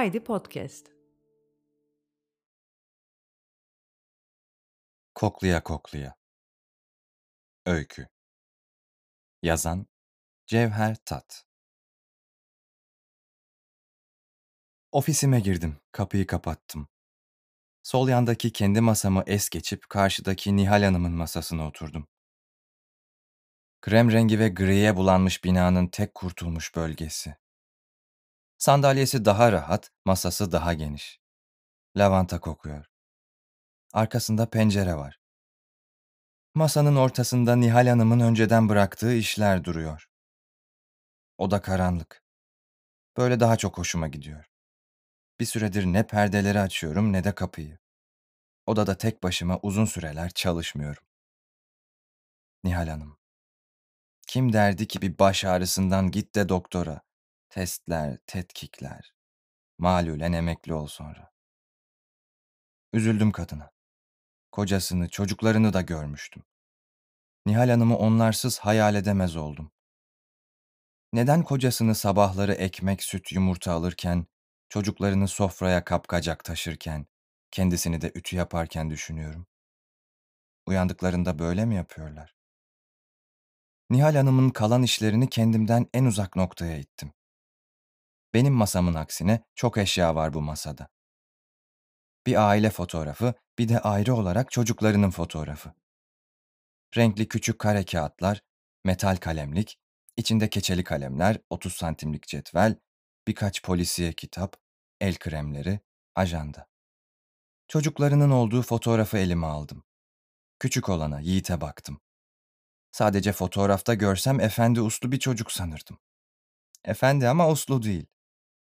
Haydi Podcast. Kokluya kokluya. Öykü. Yazan Cevher Tat. Ofisime girdim, kapıyı kapattım. Sol yandaki kendi masamı es geçip karşıdaki Nihal Hanım'ın masasına oturdum. Krem rengi ve griye bulanmış binanın tek kurtulmuş bölgesi. Sandalyesi daha rahat, masası daha geniş. Lavanta kokuyor. Arkasında pencere var. Masanın ortasında Nihal Hanım'ın önceden bıraktığı işler duruyor. Oda karanlık. Böyle daha çok hoşuma gidiyor. Bir süredir ne perdeleri açıyorum ne de kapıyı. Odada tek başıma uzun süreler çalışmıyorum. Nihal Hanım. Kim derdi ki bir baş ağrısından git de doktora. Testler, tetkikler. Malulen emekli ol sonra. Üzüldüm kadına. Kocasını, çocuklarını da görmüştüm. Nihal Hanım'ı onlarsız hayal edemez oldum. Neden kocasını sabahları ekmek, süt, yumurta alırken, çocuklarını sofraya kapkacak taşırken, kendisini de ütü yaparken düşünüyorum? Uyandıklarında böyle mi yapıyorlar? Nihal Hanım'ın kalan işlerini kendimden en uzak noktaya ittim. Benim masamın aksine çok eşya var bu masada. Bir aile fotoğrafı, bir de ayrı olarak çocuklarının fotoğrafı. Renkli küçük kare kağıtlar, metal kalemlik, içinde keçeli kalemler, 30 santimlik cetvel, birkaç polisiye kitap, el kremleri, ajanda. Çocuklarının olduğu fotoğrafı elime aldım. Küçük olana, Yiğit'e baktım. Sadece fotoğrafta görsem efendi uslu bir çocuk sanırdım. Efendi ama uslu değil.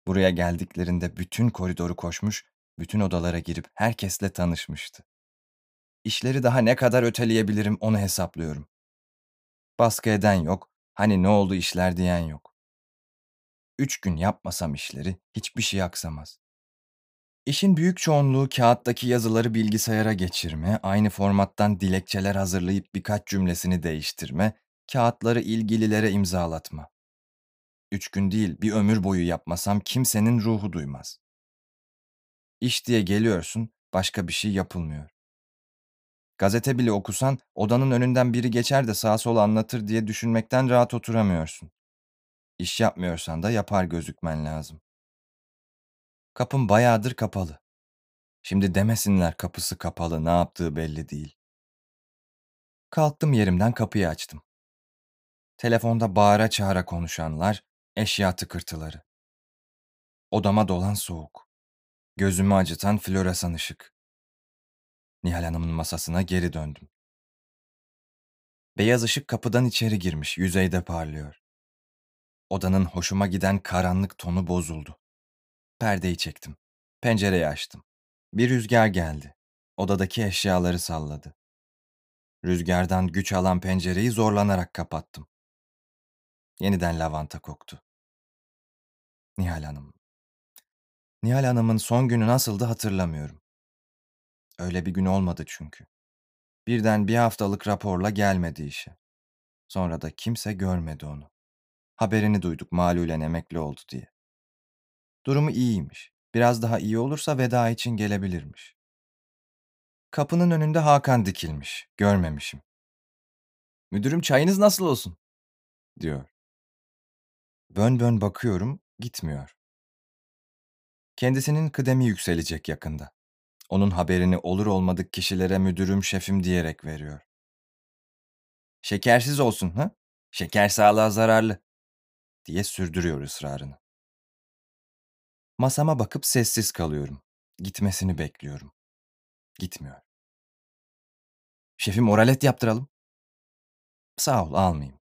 Buraya geldiklerinde bütün koridoru koşmuş, bütün odalara girip herkesle tanışmıştı. İşleri daha ne kadar öteleyebilirim onu hesaplıyorum. Baskı eden yok, hani ne oldu işler diyen yok. Üç gün yapmasam işleri hiçbir şey aksamaz. İşin büyük çoğunluğu kağıttaki yazıları bilgisayara geçirme, aynı formattan dilekçeler hazırlayıp birkaç cümlesini değiştirme, kağıtları ilgililere imzalatma. Üç gün değil, bir ömür boyu yapmasam kimsenin ruhu duymaz. İş diye geliyorsun, başka bir şey yapılmıyor. Gazete bile okusan, odanın önünden biri geçer de sağa sola anlatır diye düşünmekten rahat oturamıyorsun. İş yapmıyorsan da yapar gözükmen lazım. Kapım bayağıdır kapalı. Şimdi demesinler kapısı kapalı, ne yaptığı belli değil. Kalktım yerimden kapıyı açtım. Telefonda bağıra çağıra konuşanlar, eşya tıkırtıları. Odama dolan soğuk. Gözümü acıtan floresan ışık. Nihal Hanım'ın masasına geri döndüm. Beyaz ışık kapıdan içeri girmiş, yüzeyde parlıyor. Odanın hoşuma giden karanlık tonu bozuldu. Perdeyi çektim. Pencereyi açtım. Bir rüzgar geldi. Odadaki eşyaları salladı. Rüzgardan güç alan pencereyi zorlanarak kapattım. Yeniden lavanta koktu. Nihal Hanım. Nihal Hanım'ın son günü nasıldı hatırlamıyorum. Öyle bir gün olmadı çünkü. Birden bir haftalık raporla gelmedi işe. Sonra da kimse görmedi onu. Haberini duyduk malulen emekli oldu diye. Durumu iyiymiş. Biraz daha iyi olursa veda için gelebilirmiş. Kapının önünde Hakan dikilmiş. Görmemişim. Müdürüm çayınız nasıl olsun? diyor. Bön bön bakıyorum, gitmiyor. Kendisinin kıdemi yükselecek yakında. Onun haberini olur olmadık kişilere müdürüm, şefim diyerek veriyor. Şekersiz olsun ha? Şeker sağlığa zararlı diye sürdürüyor ısrarını. Masama bakıp sessiz kalıyorum. Gitmesini bekliyorum. Gitmiyor. Şefim oralet yaptıralım. Sağ ol almayayım.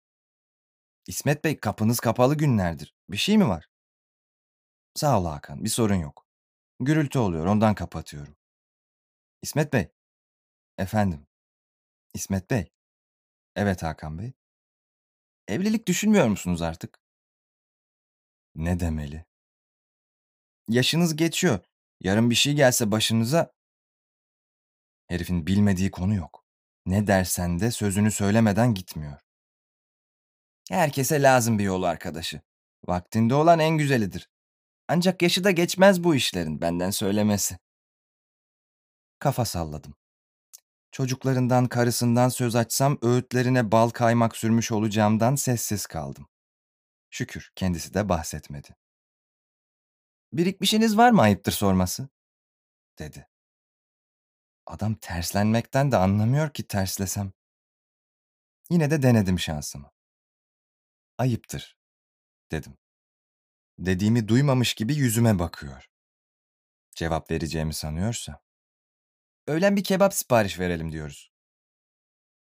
İsmet Bey kapınız kapalı günlerdir. Bir şey mi var? Sağ ol Hakan bir sorun yok. Gürültü oluyor ondan kapatıyorum. İsmet Bey. Efendim. İsmet Bey. Evet Hakan Bey. Evlilik düşünmüyor musunuz artık? Ne demeli? Yaşınız geçiyor. Yarın bir şey gelse başınıza... Herifin bilmediği konu yok. Ne dersen de sözünü söylemeden gitmiyor. Herkese lazım bir yol arkadaşı. Vaktinde olan en güzelidir. Ancak yaşı da geçmez bu işlerin benden söylemesi. Kafa salladım. Çocuklarından, karısından söz açsam öğütlerine bal kaymak sürmüş olacağımdan sessiz kaldım. Şükür kendisi de bahsetmedi. Birikmişiniz var mı ayıptır sorması? dedi. Adam terslenmekten de anlamıyor ki terslesem. Yine de denedim şansımı. Ayıptır, dedim. Dediğimi duymamış gibi yüzüme bakıyor. Cevap vereceğimi sanıyorsa. Öğlen bir kebap sipariş verelim diyoruz.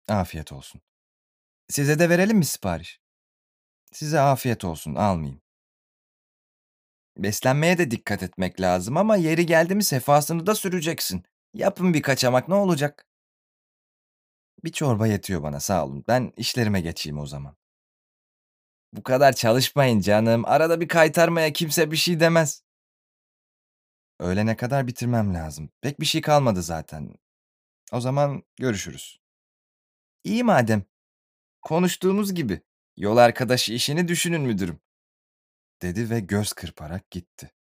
Afiyet olsun. Size de verelim mi sipariş? Size afiyet olsun, almayayım. Beslenmeye de dikkat etmek lazım ama yeri geldi mi sefasını da süreceksin. Yapın bir kaçamak ne olacak? Bir çorba yetiyor bana sağ olun. Ben işlerime geçeyim o zaman. Bu kadar çalışmayın canım. Arada bir kaytarmaya kimse bir şey demez. Öğlene kadar bitirmem lazım. Pek bir şey kalmadı zaten. O zaman görüşürüz. İyi madem. Konuştuğumuz gibi. Yol arkadaşı işini düşünün müdürüm. Dedi ve göz kırparak gitti.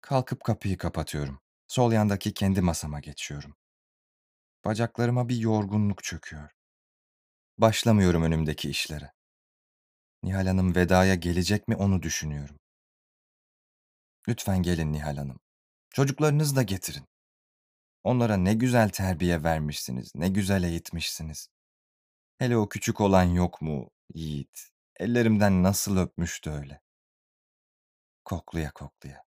Kalkıp kapıyı kapatıyorum. Sol yandaki kendi masama geçiyorum. Bacaklarıma bir yorgunluk çöküyor. Başlamıyorum önümdeki işlere. Nihal Hanım vedaya gelecek mi onu düşünüyorum. Lütfen gelin Nihal Hanım. Çocuklarınızı da getirin. Onlara ne güzel terbiye vermişsiniz, ne güzel eğitmişsiniz. Hele o küçük olan yok mu, Yiğit? Ellerimden nasıl öpmüştü öyle. Kokluya kokluya.